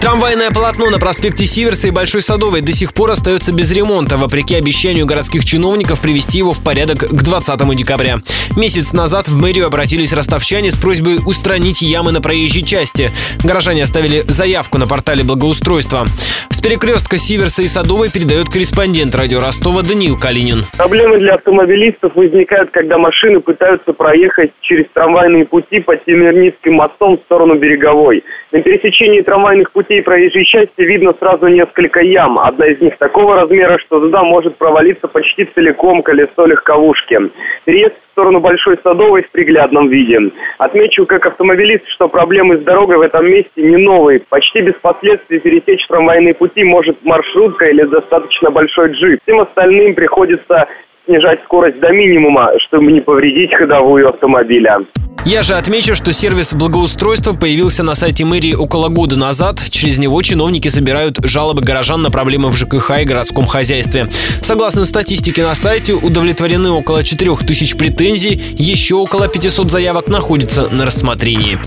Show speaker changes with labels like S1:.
S1: Трамвайное полотно на проспекте Сиверса и Большой Садовой до сих пор остается без ремонта, вопреки обещанию городских чиновников привести его в порядок к 20 декабря. Месяц назад в мэрию обратились ростовчане с просьбой устранить ямы на проезжей части. Горожане оставили заявку на портале благоустройства. С перекрестка Сиверса и Садовой передает корреспондент радио Ростова Даниил Калинин.
S2: Проблемы для автомобилистов возникают, когда машины пытаются проехать через трамвайные пути под Семерницким мостом в сторону Береговой. На пересечении трамвайных путей проезжей части видно сразу несколько ям. Одна из них такого размера, что туда может провалиться почти целиком колесо легковушки. Переезд в сторону Большой Садовой в приглядном виде. Отмечу как автомобилист, что проблемы с дорогой в этом месте не новые. Почти без последствий пересечь трамвайные пути может маршрутка или достаточно большой джип. Всем остальным приходится снижать скорость до минимума, чтобы не повредить ходовую автомобиля.
S1: Я же отмечу, что сервис благоустройства появился на сайте мэрии около года назад. Через него чиновники собирают жалобы горожан на проблемы в ЖКХ и городском хозяйстве. Согласно статистике на сайте, удовлетворены около 4000 претензий, еще около 500 заявок находятся на рассмотрении.